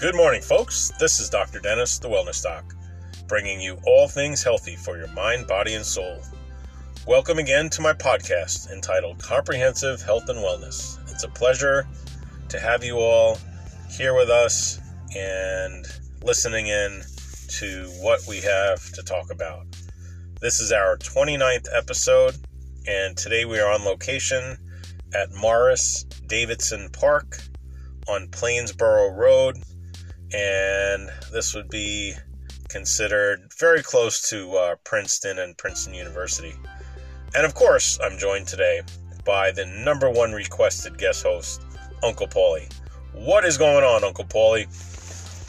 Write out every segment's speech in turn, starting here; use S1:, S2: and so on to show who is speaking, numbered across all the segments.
S1: Good morning, folks. This is Dr. Dennis, the Wellness Doc, bringing you all things healthy for your mind, body, and soul. Welcome again to my podcast entitled Comprehensive Health and Wellness. It's a pleasure to have you all here with us and listening in to what we have to talk about. This is our 29th episode, and today we are on location at Morris Davidson Park on Plainsboro Road and this would be considered very close to uh, Princeton and Princeton University. And of course, I'm joined today by the number one requested guest host, Uncle Paulie. What is going on, Uncle Paulie?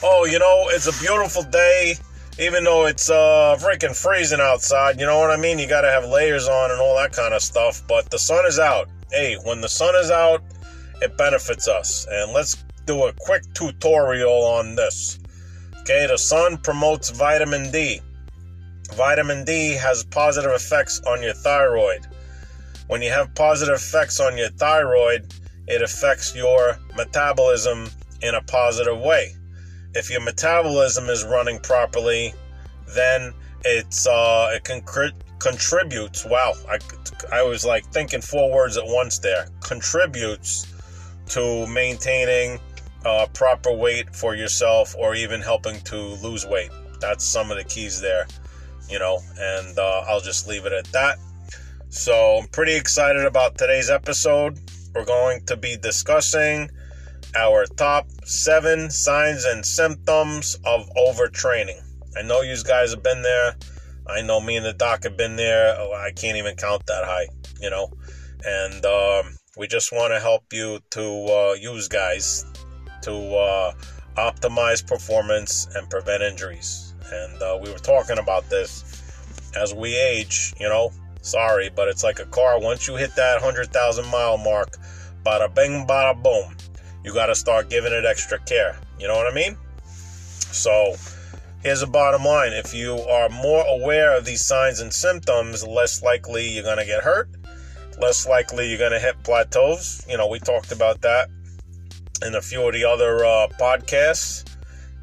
S1: Oh, you know, it's a beautiful day, even though it's uh, freaking freezing outside. You know what I mean? You got to have layers on and all that kind of stuff. But the sun is out. Hey, when the sun is out, it benefits us. And let's do a quick tutorial on this. Okay, the sun promotes vitamin D. Vitamin D has positive effects on your thyroid. When you have positive effects on your thyroid, it affects your metabolism in a positive way. If your metabolism is running properly, then it's uh, it can contributes. Wow, I, I was like thinking four words at once there. Contributes to maintaining uh, proper weight for yourself or even helping to lose weight. That's some of the keys there, you know, and uh, I'll just leave it at that. So I'm pretty excited about today's episode. We're going to be discussing our top seven signs and symptoms of overtraining. I know you guys have been there. I know me and the doc have been there. Oh, I can't even count that high, you know. And um, we just want to help you to uh, use guys to uh, optimize performance and prevent injuries. And uh, we were talking about this as we age, you know, sorry, but it's like a car. Once you hit that 100,000 mile mark, bada bing, bada boom, you got to start giving it extra care. You know what I mean? So, here's the bottom line if you are more aware of these signs and symptoms, less likely you're going to get hurt, less likely you're going to hit plateaus. You know, we talked about that and a few of the other uh, podcasts,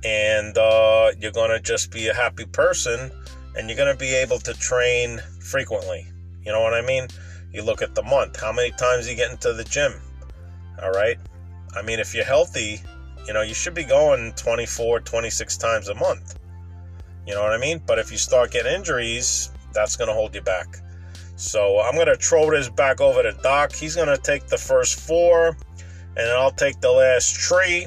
S1: and uh, you're going to just be a happy person and you're going to be able to train frequently. You know what I mean? You look at the month, how many times you get into the gym? All right. I mean, if you're healthy, you know, you should be going 24, 26 times a month. You know what I mean? But if you start getting injuries, that's going to hold you back. So I'm going to throw this back over to Doc. He's going to take the first four and I'll take the last tree,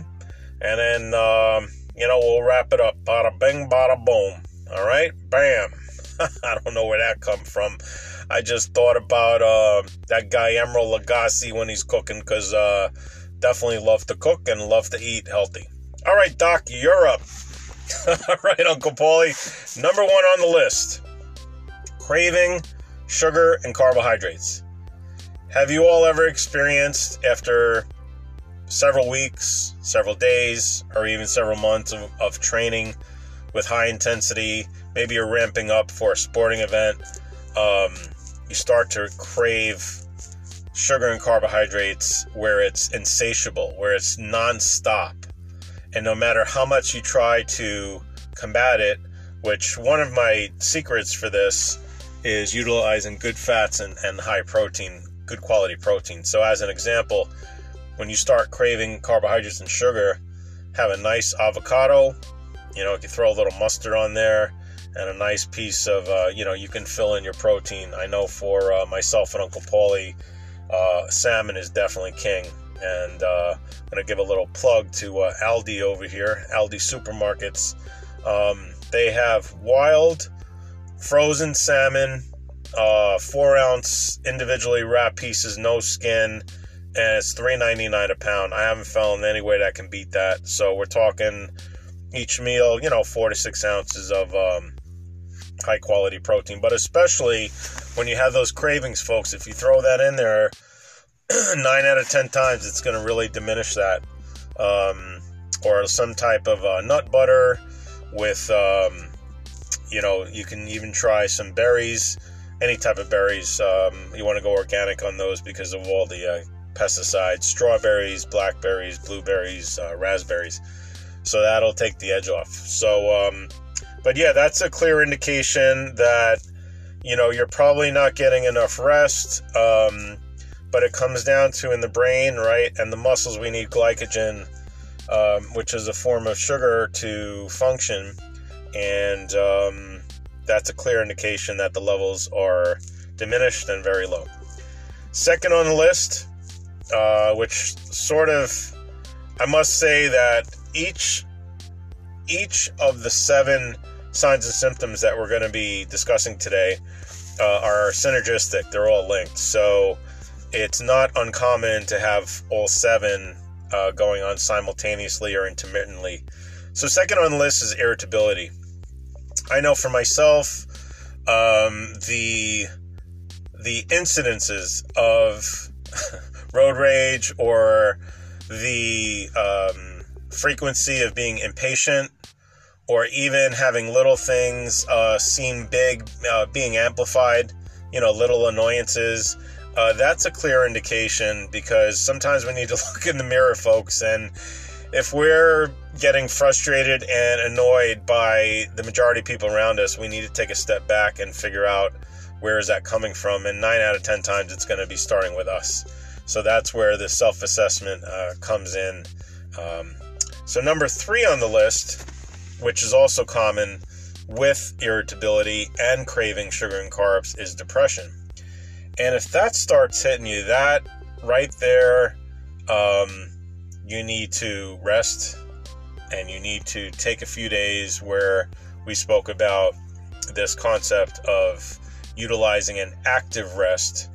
S1: and then um, you know we'll wrap it up. Bada bing, bada boom. All right, bam. I don't know where that come from. I just thought about uh, that guy Emeril Lagasse when he's cooking, because uh, definitely love to cook and love to eat healthy. All right, Doc, you're up. All right, Uncle Paulie. Number one on the list: craving sugar and carbohydrates. Have you all ever experienced after several weeks, several days, or even several months of, of training with high intensity. Maybe you're ramping up for a sporting event. Um, you start to crave sugar and carbohydrates where it's insatiable, where it's nonstop. And no matter how much you try to combat it, which one of my secrets for this is utilizing good fats and, and high protein, good quality protein. So, as an example, when you start craving carbohydrates and sugar, have a nice avocado. You know, you can throw a little mustard on there and a nice piece of, uh, you know, you can fill in your protein. I know for uh, myself and Uncle Paulie, uh, salmon is definitely king. And uh, I'm going to give a little plug to uh, Aldi over here, Aldi supermarkets. Um, they have wild frozen salmon, uh, four ounce individually wrapped pieces, no skin and it's three ninety nine a pound. I haven't found any way that can beat that. So we're talking each meal, you know, four to six ounces of um, high quality protein. But especially when you have those cravings, folks, if you throw that in there, nine out of ten times it's going to really diminish that. Um, or some type of uh, nut butter with, um, you know, you can even try some berries, any type of berries. Um, you want to go organic on those because of all the uh, pesticides, strawberries, blackberries, blueberries, uh, raspberries. So that'll take the edge off. So, um, but yeah, that's a clear indication that you know you're probably not getting enough rest. Um, but it comes down to in the brain, right, and the muscles. We need glycogen, um, which is a form of sugar, to function, and um, that's a clear indication that the levels are diminished and very low. Second on the list, uh, which sort of, I must say that each each of the seven signs and symptoms that we're going to be discussing today uh, are synergistic. They're all linked. So it's not uncommon to have all seven uh, going on simultaneously or intermittently. So, second on the list is irritability. I know for myself, um, the the incidences of road rage or the um, frequency of being impatient or even having little things uh, seem big uh, being amplified, you know, little annoyances. Uh, that's a clear indication because sometimes we need to look in the mirror, folks, and if we're getting frustrated and annoyed by the majority of people around us, we need to take a step back and figure out where is that coming from. And nine out of ten times, it's going to be starting with us. So that's where the self-assessment uh, comes in. Um, so number three on the list which is also common with irritability and craving sugar and carbs, is depression. And if that starts hitting you, that right there, um, you need to rest and you need to take a few days where we spoke about this concept of utilizing an active rest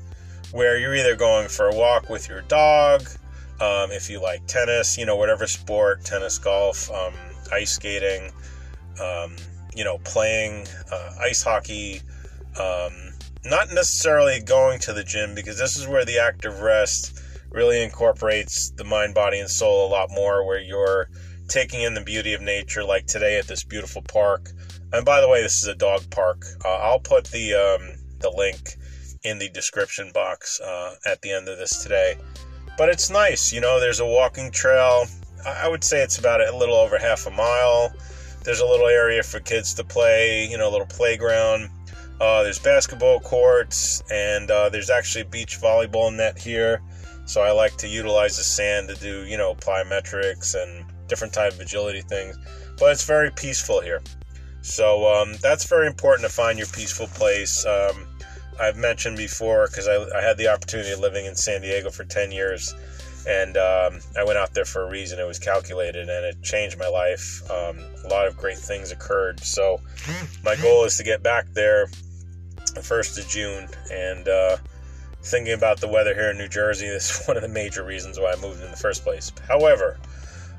S1: where you're either going for a walk with your dog, um, if you like tennis, you know, whatever sport, tennis, golf, um, ice skating, um, you know, playing uh, ice hockey, um, not necessarily going to the gym because this is where the active rest really incorporates the mind, body, and soul a lot more, where you're taking in the beauty of nature, like today at this beautiful park. And by the way, this is a dog park. Uh, I'll put the um, the link in the description box uh, at the end of this today. But it's nice, you know. There's a walking trail. I would say it's about a little over half a mile. There's a little area for kids to play, you know, a little playground. Uh, there's basketball courts, and uh, there's actually beach volleyball net here. So I like to utilize the sand to do, you know, plyometrics and different type of agility things. But it's very peaceful here. So um, that's very important to find your peaceful place. Um, I've mentioned before because I, I, had the opportunity of living in San Diego for 10 years and um, I went out there for a reason. It was calculated, and it changed my life. Um, a lot of great things occurred. So my goal is to get back there the first of June, and uh, thinking about the weather here in New Jersey this is one of the major reasons why I moved in the first place. However,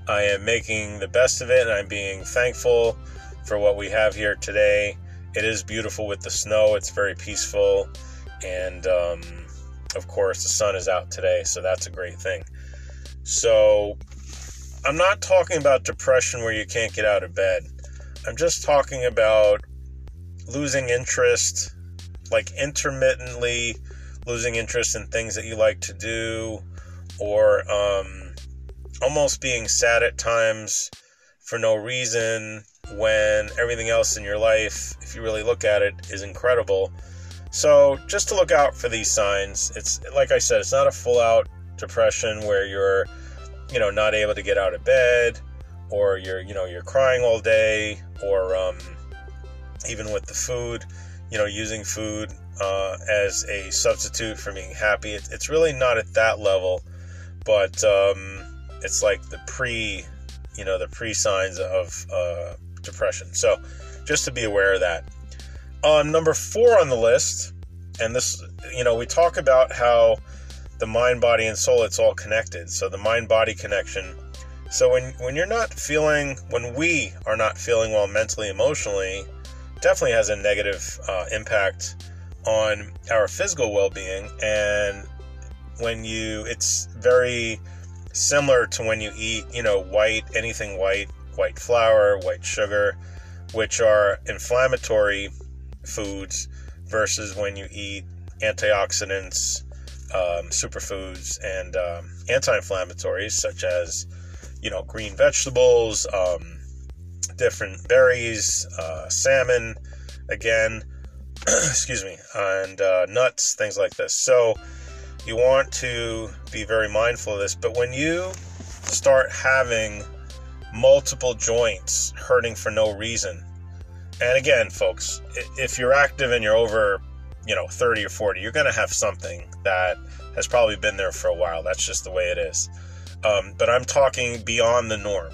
S1: I am making the best of it, and I'm being thankful for what we have here today. It is beautiful with the snow. It's very peaceful, and um, of course, the sun is out today, so that's a great thing. So, I'm not talking about depression where you can't get out of bed. I'm just talking about losing interest, like intermittently losing interest in things that you like to do, or um, almost being sad at times for no reason when everything else in your life, if you really look at it, is incredible. So, just to look out for these signs. It's like I said, it's not a full out depression where you're, you know, not able to get out of bed or you're, you know, you're crying all day or um, even with the food, you know, using food uh, as a substitute for being happy. It, it's really not at that level, but um, it's like the pre, you know, the pre signs of uh, depression. So just to be aware of that. On number four on the list, and this, you know, we talk about how the mind, body, and soul, it's all connected. So the mind body connection. So when, when you're not feeling, when we are not feeling well mentally, emotionally, definitely has a negative uh, impact on our physical well being. And when you, it's very similar to when you eat, you know, white, anything white, white flour, white sugar, which are inflammatory foods versus when you eat antioxidants, um, superfoods, and um, anti inflammatories such as, you know, green vegetables, um, different berries, uh, salmon, again, excuse me, and uh, nuts, things like this. So you want to be very mindful of this. But when you start having multiple joints hurting for no reason, and again, folks, if you're active and you're over, you know, 30 or 40, you're going to have something that has probably been there for a while. That's just the way it is. Um, but I'm talking beyond the norm.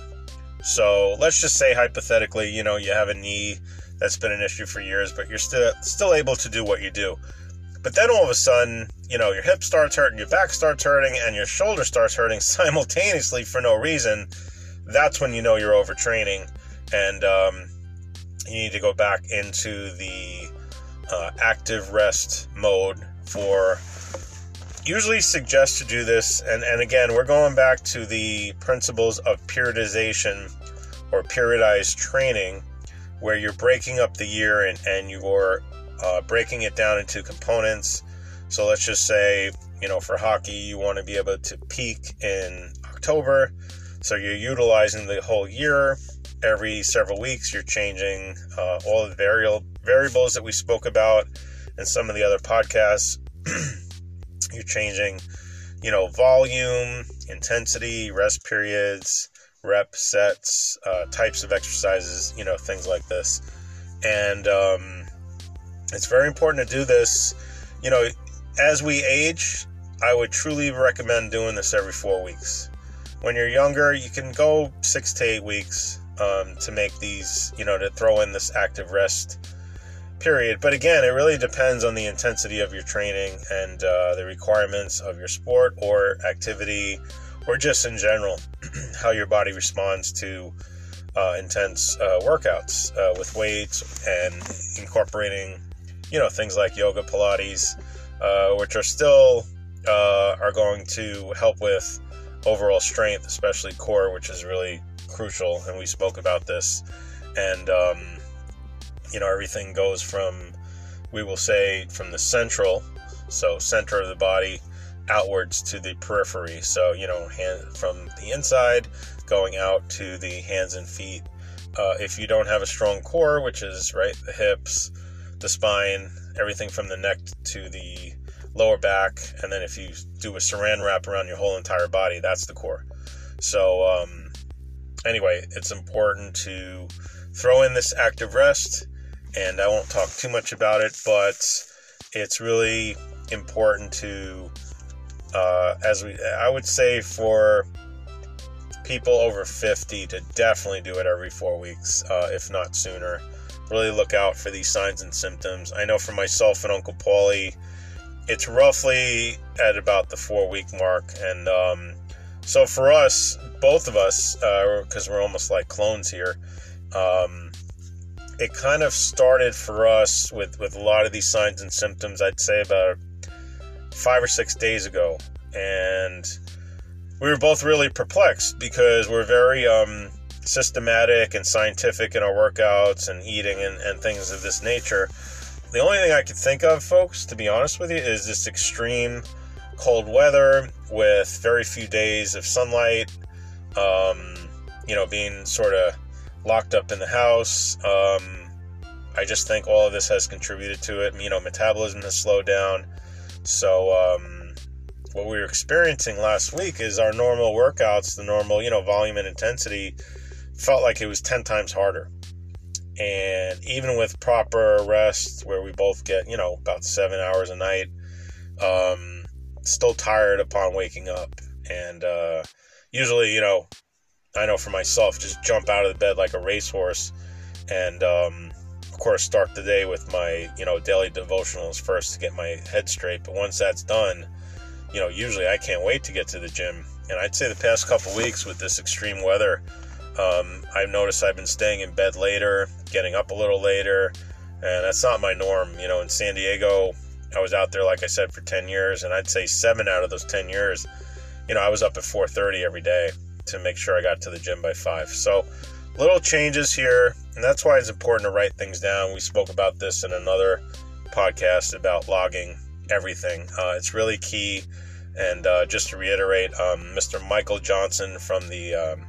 S1: So let's just say hypothetically, you know, you have a knee that's been an issue for years, but you're still still able to do what you do. But then all of a sudden, you know, your hip starts hurting, your back starts hurting, and your shoulder starts hurting simultaneously for no reason. That's when you know you're overtraining, and um, you need to go back into the uh, active rest mode for usually suggest to do this and, and again we're going back to the principles of periodization or periodized training where you're breaking up the year and, and you're uh, breaking it down into components. So let's just say you know for hockey you want to be able to peak in october so you're utilizing the whole year every several weeks you're changing uh, all the variable variables that we spoke about in some of the other podcasts You're changing, you know, volume, intensity, rest periods, rep sets, uh, types of exercises, you know, things like this. And um, it's very important to do this. You know, as we age, I would truly recommend doing this every four weeks. When you're younger, you can go six to eight weeks um, to make these, you know, to throw in this active rest period. But again, it really depends on the intensity of your training and uh, the requirements of your sport or activity, or just in general, how your body responds to uh, intense uh, workouts uh, with weights and incorporating, you know, things like yoga, Pilates, uh, which are still uh, are going to help with overall strength, especially core, which is really crucial. And we spoke about this. And um, you know, everything goes from, we will say, from the central, so center of the body, outwards to the periphery. So, you know, hand, from the inside going out to the hands and feet. Uh, if you don't have a strong core, which is right, the hips, the spine, everything from the neck to the lower back, and then if you do a saran wrap around your whole entire body, that's the core. So, um, anyway, it's important to throw in this active rest and I won't talk too much about it, but it's really important to, uh, as we, I would say for people over 50 to definitely do it every four weeks, uh, if not sooner. Really look out for these signs and symptoms. I know for myself and Uncle Paulie, it's roughly at about the four week mark. And um, so for us, both of us, because uh, we're almost like clones here, um, it kind of started for us with with a lot of these signs and symptoms. I'd say about five or six days ago, and we were both really perplexed because we're very um, systematic and scientific in our workouts and eating and, and things of this nature. The only thing I could think of, folks, to be honest with you, is this extreme cold weather with very few days of sunlight. Um, you know, being sort of locked up in the house. Um, I just think all of this has contributed to it. You know, metabolism has slowed down. So, um, what we were experiencing last week is our normal workouts, the normal, you know, volume and intensity felt like it was 10 times harder. And even with proper rest, where we both get, you know, about seven hours a night, um, still tired upon waking up. And uh, usually, you know, I know for myself, just jump out of the bed like a racehorse, and um, of course start the day with my you know daily devotionals first to get my head straight. But once that's done, you know usually I can't wait to get to the gym. And I'd say the past couple weeks with this extreme weather, um, I've noticed I've been staying in bed later, getting up a little later, and that's not my norm. You know, in San Diego, I was out there like I said for 10 years, and I'd say seven out of those 10 years, you know, I was up at 4:30 every day to make sure I got to the gym by five. So little changes here, and that's why it's important to write things down. We spoke about this in another podcast about logging everything. Uh, it's really key. And uh, just to reiterate, um, Mr. Michael Johnson from the um,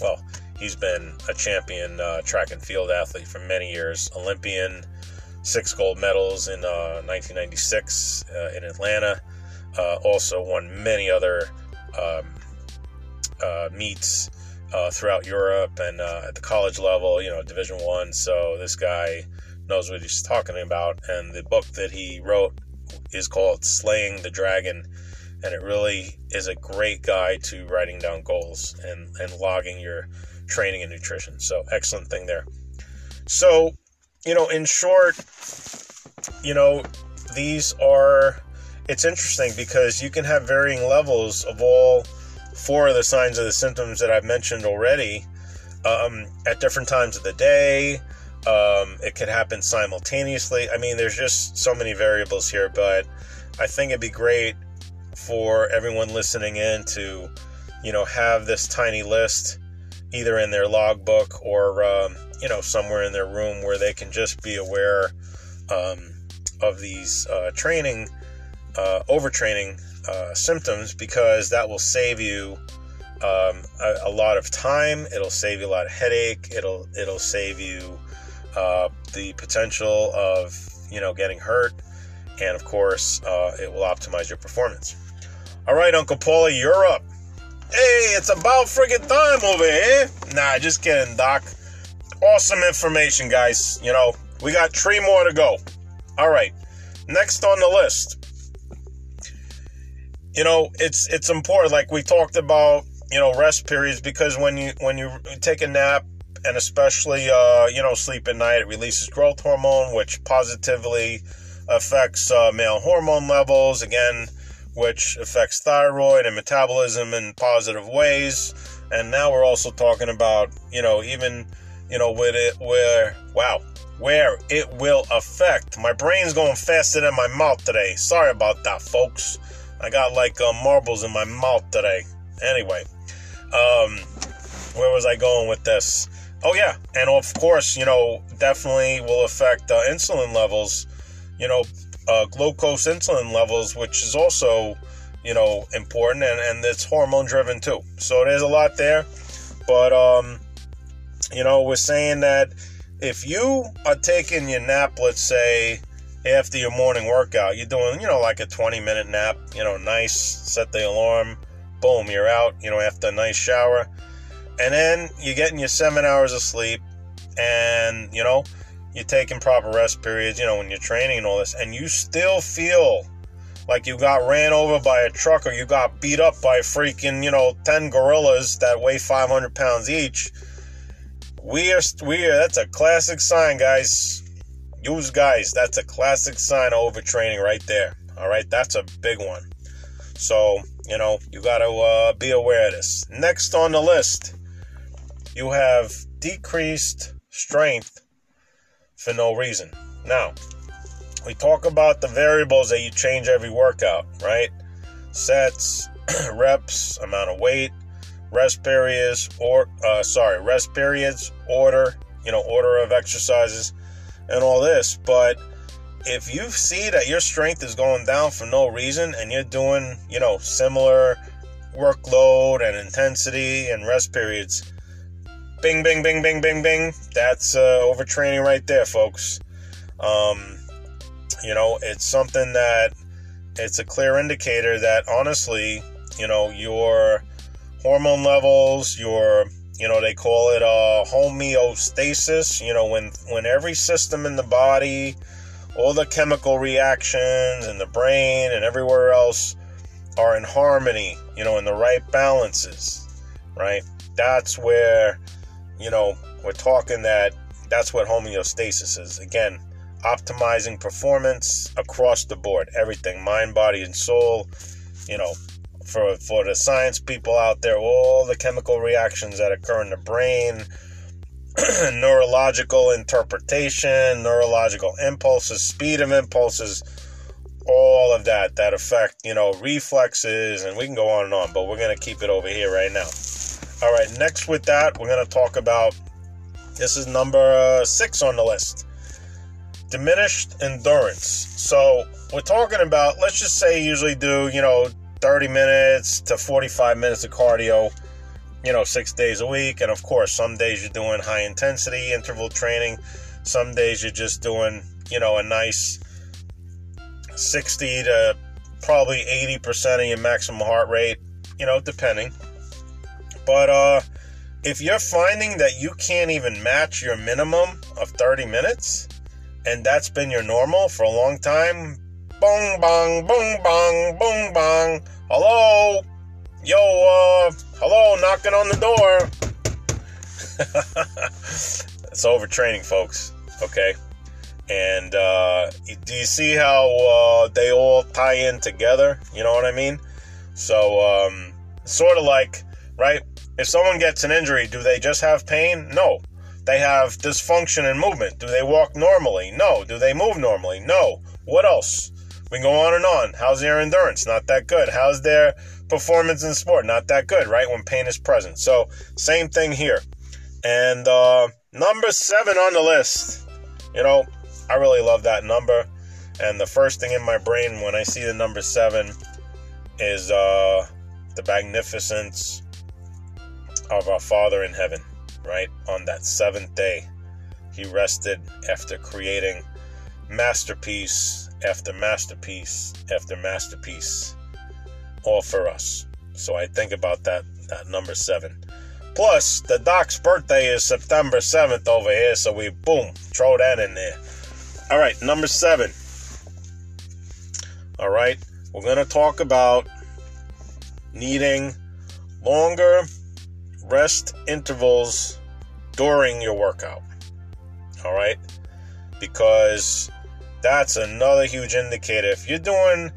S1: well, he's been a champion uh, track and field athlete for many years, Olympian, six gold medals in uh, 1996 uh, in Atlanta. Uh, also won many other um, uh, meets uh, throughout Europe and at the college level, you know, Division One. So this guy knows what he's talking about. And the book that he wrote is called Slaying the Dragon. And it really is a great guide to writing down goals and, and logging your training and nutrition. So, excellent thing there. So, you know, in short, you know, these are, it's interesting because you can have varying levels of all four of the signs of the symptoms that I've mentioned already um, at different times of the day, um, it could happen simultaneously. I mean, there's just so many variables here, but I think it'd be great for everyone listening in to, you know, have this tiny list either in their logbook or, um, you know, somewhere in their room where they can just be aware um, of these uh, training, uh, overtraining uh, symptoms because that will save you um, a, a, lot of time. It'll save you a lot of headache. It'll it'll save you uh, the potential of you know getting hurt, and of course, uh, it will optimize your performance. All right, Uncle Paulie, you're up. Hey, it's about friggin' time over here. Nah, just kidding, Doc. Awesome information, guys. You know, we got three more to go. All right, next on the list. You know, it's it's important. Like we talked about, you know, rest periods because when you when you take a nap, and especially uh, you know sleep at night. It releases growth hormone, which positively affects uh, male hormone levels. Again, which affects thyroid and metabolism in positive ways. And now we're also talking about you know even you know with it where wow where it will affect. My brain's going faster than my mouth today. Sorry about that, folks. I got like uh, marbles in my mouth today. Anyway, um, where was I going with this? Oh yeah, and of course, you know, definitely will affect uh, insulin levels. You know, uh, glucose insulin levels, which is also, you know, important, and and it's hormone driven too. So there's a lot there, but um, you know, we're saying that if you are taking your nap, let's say after your morning workout, you're doing, you know, like a 20 minute nap, you know, nice, set the alarm, boom, you're out, you know, after a nice shower and then you're getting your seven hours of sleep and you know you're taking proper rest periods you know when you're training and all this and you still feel like you got ran over by a truck or you got beat up by freaking you know 10 gorillas that weigh 500 pounds each we are we are that's a classic sign guys. Use guys that's a classic sign of overtraining right there all right? That's a big one. So you know you got to uh, be aware of this. Next on the list you have decreased strength for no reason. Now, we talk about the variables that you change every workout, right? Sets, reps, amount of weight, rest periods, or uh, sorry, rest periods, order, you know, order of exercises, and all this. But if you see that your strength is going down for no reason and you're doing, you know, similar workload and intensity and rest periods, Bing, bing, bing, bing, bing, bing. That's uh, overtraining right there, folks. Um, you know, it's something that it's a clear indicator that honestly, you know, your hormone levels, your you know, they call it uh, homeostasis. You know, when when every system in the body, all the chemical reactions in the brain and everywhere else are in harmony. You know, in the right balances, right? That's where you know, we're talking that that's what homeostasis is. Again, optimizing performance across the board, everything, mind, body, and soul. You know, for for the science people out there, all the chemical reactions that occur in the brain, neurological interpretation, neurological impulses, speed of impulses, all of that that affect, you know, reflexes, and we can go on and on, but we're gonna keep it over here right now. All right, next with that, we're going to talk about this is number uh, six on the list diminished endurance. So, we're talking about, let's just say, usually do, you know, 30 minutes to 45 minutes of cardio you know, six days a week. And of course, some days you're doing high intensity interval training. Some days you're just doing, you know, a nice 60 to probably 80% of your maximum heart rate, you know, depending. But uh, if you're finding that you can't even match your minimum of 30 minutes, and that's been your normal for a long time, boom, bong, boom, bong, boom, bong. Hello? Yo, uh, hello, knocking on the door. it's overtraining, folks. Okay. And uh, do you see how uh, they all tie in together? You know what I mean? So, um, sort of like, right? If someone gets an injury, do they just have pain? No. They have dysfunction in movement. Do they walk normally? No. Do they move normally? No. What else? We go on and on. How's their endurance? Not that good. How's their performance in sport? Not that good, right? When pain is present. So, same thing here. And uh, number seven on the list. You know, I really love that number. And the first thing in my brain when I see the number seven is uh, the magnificence of our Father in heaven, right? On that seventh day, he rested after creating masterpiece after masterpiece after masterpiece, all for us. So I think about that, that number seven. Plus, the doc's birthday is September 7th over here, so we boom, throw that in there. All right, number seven. All right, we're going to talk about needing longer rest intervals during your workout. All right, because that's another huge indicator. If you're doing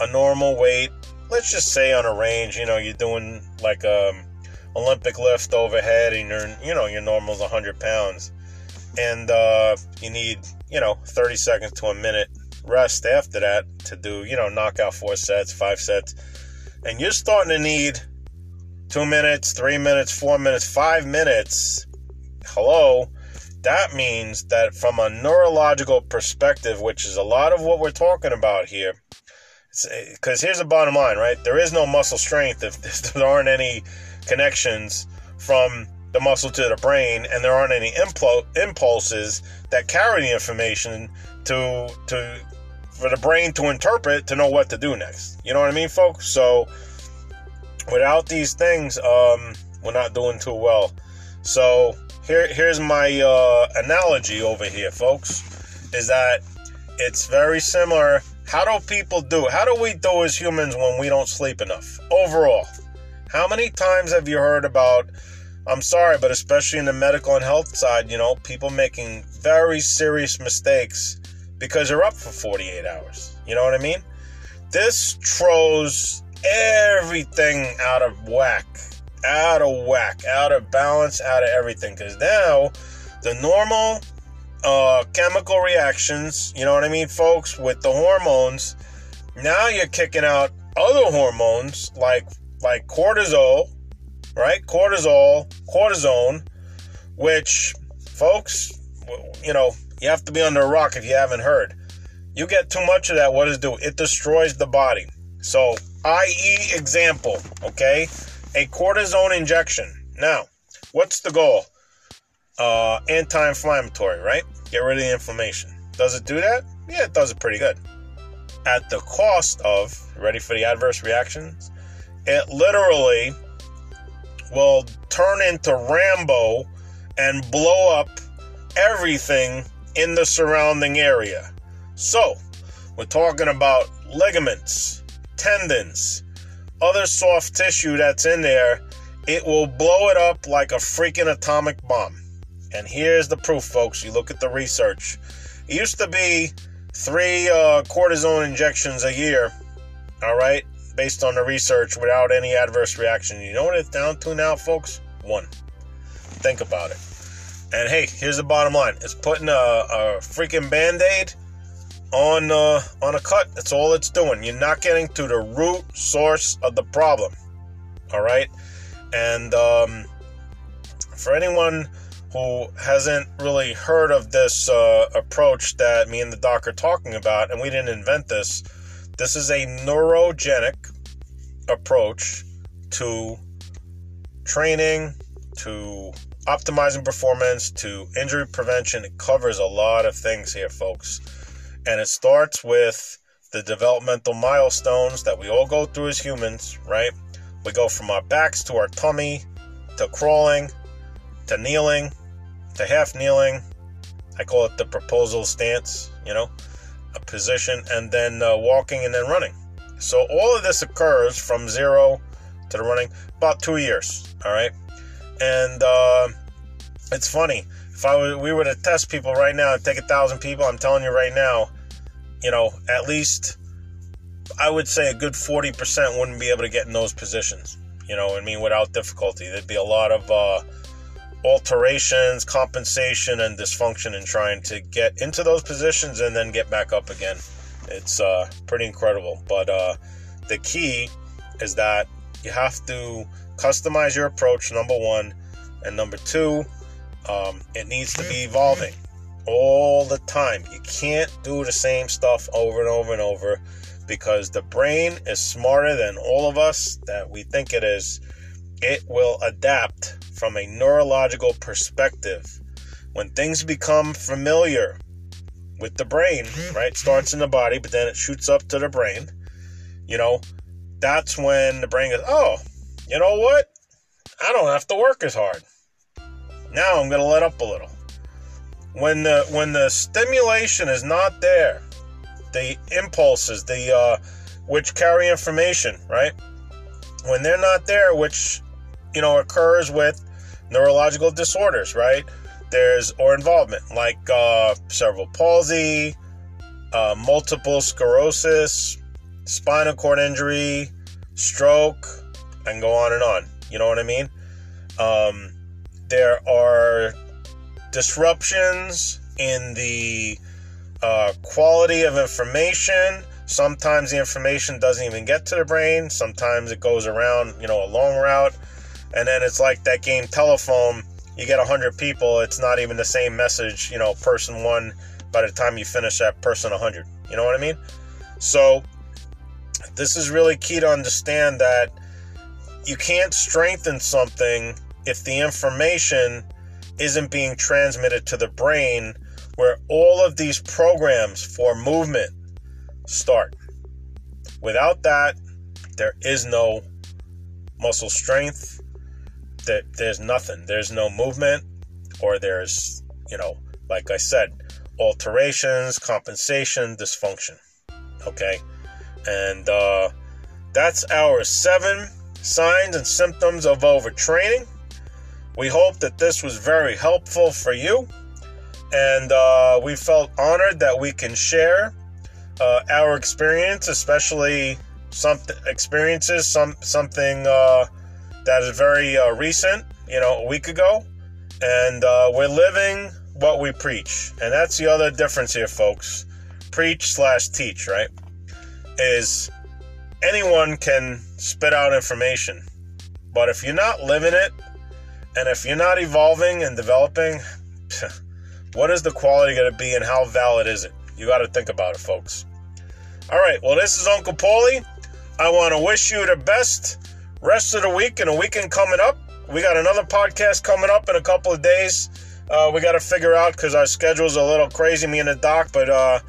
S1: a normal weight, let's just say on a range, you know, you're doing like a um, Olympic lift overhead, and your you know your normal is 100 pounds, and uh, you need you know, 30 seconds to a minute rest after that to do, you know, knock out four sets, five sets. And you're starting to need two minutes, three minutes, four minutes, five minutes. Hello. That means that from a neurological perspective, which is a lot of what we're talking about here, because eh, here's the bottom line, right? There is no muscle strength if, if there aren't any connections from the muscle to the brain, and there aren't any impl- impulses that carry the information to to for the brain to interpret to know what to do next. You know what I mean, folks? So without these things, um, we're not doing too well. So here here's my uh, analogy over here, folks, is that it's very similar. How do people do? How do we do as humans when we don't sleep enough? Overall, how many times have you heard about I'm sorry, but especially in the medical and health side, you know, people making very serious mistakes because they're up for 48 hours. You know what I mean? This throws everything out of whack, out of whack, out of balance, out of everything. Because now the normal uh, chemical reactions, you know what I mean, folks, with the hormones, now you're kicking out other hormones like like cortisol right? Cortisol, cortisone, which, folks, you know, you have to be under a rock if you haven't heard. You get too much of that, what does it do? It destroys the body. So, i.e., example, okay? A cortisone injection. Now, what's the goal? Uh, anti inflammatory, right? Get rid of the inflammation. Does it do that? Yeah, it does it pretty good. At the cost of, ready for the adverse reactions? It literally will turn into Rambo and blow up everything in the surrounding area. So, we're talking about ligaments, tendons, other soft tissue that's in there. It will blow it up like a freaking atomic bomb. And here's the proof, folks. You look at the research. It used to be three uh, cortisone injections a year. All right based on the research without any adverse reaction. You know what it's down to now, folks? One. Think about it. And hey, here's the bottom line: it's putting a, a freaking band-aid on uh, on a cut. That's all it's doing. You're not getting to the root source of the problem. All right, and um, for anyone who hasn't really heard of this uh, approach that me and the doc are talking about, and we didn't invent this this is a neurogenic approach to training to optimizing performance to injury prevention. It covers a lot of things here, folks. And it starts with the developmental milestones that we all go through as humans, right? We go from our backs to our tummy to crawling to kneeling to half kneeling. I call it the proposal stance, you know, a position, and then uh, walking and then running. So all of this occurs from zero to the running about two years. All right, and uh, it's funny if I were, we were to test people right now and take a thousand people, I'm telling you right now, you know, at least I would say a good 40% wouldn't be able to get in those positions. You know, I mean, without difficulty, there'd be a lot of uh, alterations, compensation, and dysfunction in trying to get into those positions and then get back up again. It's uh, pretty incredible. But uh, the key is that you have to customize your approach, number one. And number two, um, it needs to be evolving all the time. You can't do the same stuff over and over and over because the brain is smarter than all of us that we think it is. It will adapt from a neurological perspective. When things become familiar with the brain, right? Starts in the body, but then it shoots up to the brain. You know, that's when the brain goes, oh, you know what? I don't have to work as hard. Now I'm going to let up a little. When the when the stimulation is not there, the impulses, the uh, which carry information, right? When they're not there, which you know occurs with neurological disorders, right? There's or involvement like uh, cerebral palsy, uh, multiple sclerosis, spinal cord injury, stroke, and go on and on. You know what I mean? Um, there are disruptions in the uh, quality of information. Sometimes the information doesn't even get to the brain. Sometimes it goes around, you know, a long route. And then it's like that game telephone. You get 100 people, it's not even the same message, you know, person one by the time you finish that person 100. You know what I mean? So, this is really key to understand that you can't strengthen something if the information isn't being transmitted to the brain where all of these programs for movement start. Without that, there is no muscle strength. That there's nothing. There's no movement, or there's, you know, like I said, alterations, compensation, dysfunction. Okay, and uh, that's our seven signs and symptoms of overtraining. We hope that this was very helpful for you and uh, we felt honored that we can share uh, our experience, especially some experiences, some something uh, that is very uh, recent, you know, a week ago, and uh, we're living what we preach, and that's the other difference here, folks. Preach slash teach, right? Is anyone can spit out information, but if you're not living it, and if you're not evolving and developing. What is the quality going to be and how valid is it? You got to think about it, folks. All right, well, this is Uncle Paulie. I want to wish you the best rest of the week and a weekend coming up. We got another podcast coming up in a couple of days. Uh, we got to figure out because our schedule's a little crazy, me and the doc, but uh,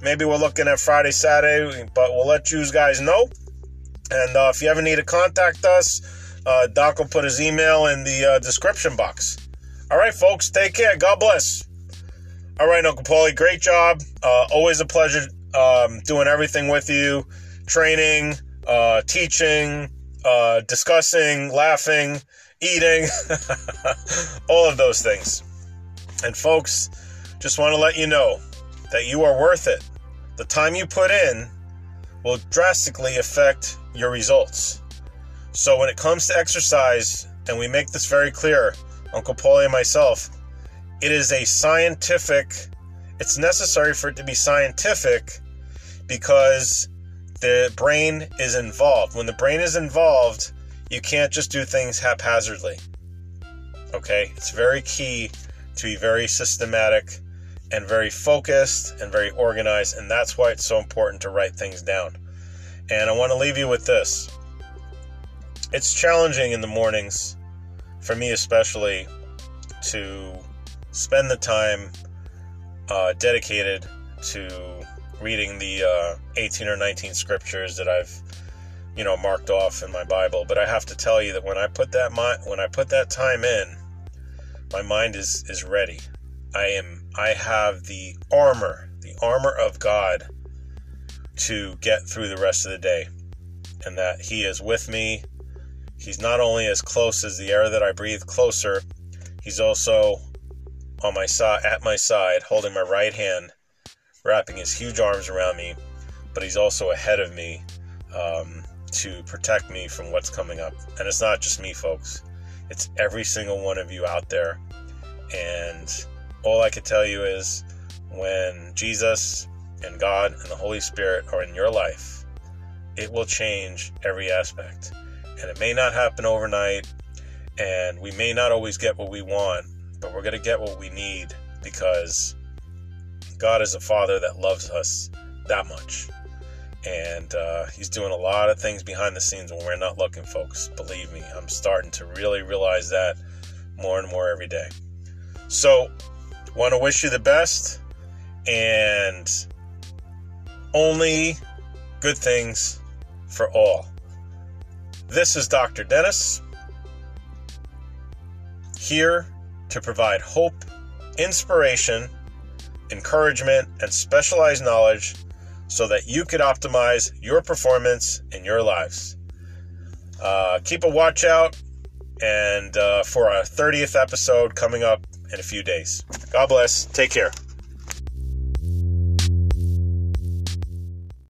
S1: maybe we're looking at Friday, Saturday, but we'll let you guys know. And uh, if you ever need to contact us, uh, Doc will put his email in the uh, description box. All right, folks, take care. God bless. All right, Uncle Paulie, great job. Uh, always a pleasure um, doing everything with you, training, uh, teaching, uh, discussing, laughing, eating, all of those things. And folks, just want to let you know that you are worth it. The time you put in will drastically affect your results. So when it comes to exercise, and we make this very clear, Uncle Paulie and myself, it is a scientific, it's necessary for it to be scientific because the brain is involved. When the brain is involved, you can't just do things haphazardly. Okay? It's very key to be very systematic and very focused and very organized, and that's why it's so important to write things down. And I want to leave you with this it's challenging in the mornings for me especially, to spend the time uh, dedicated to reading the uh, 18 or 19 scriptures that I've you know marked off in my Bible. But I have to tell you that when I put that mi- when I put that time in, my mind is is ready. I am I have the armor, the armor of God to get through the rest of the day. And that he is with me. He's not only as close as the air that I breathe closer, he's also on my side at my side holding my right hand wrapping his huge arms around me, but he's also ahead of me um, to protect me from what's coming up. And it's not just me, folks, it's every single one of you out there. And all I can tell you is when Jesus and God and the Holy Spirit are in your life, it will change every aspect. And it may not happen overnight, and we may not always get what we want, but we're going to get what we need because God is a father that loves us that much. And uh, he's doing a lot of things behind the scenes when we're not looking, folks. Believe me, I'm starting to really realize that more and more every day. So, want to wish you the best and only good things for all. This is Dr. Dennis here to provide hope, inspiration, encouragement, and specialized knowledge so that you could optimize your performance in your lives. Uh, keep a watch out and uh, for our 30th episode coming up in a few days. God bless. Take care.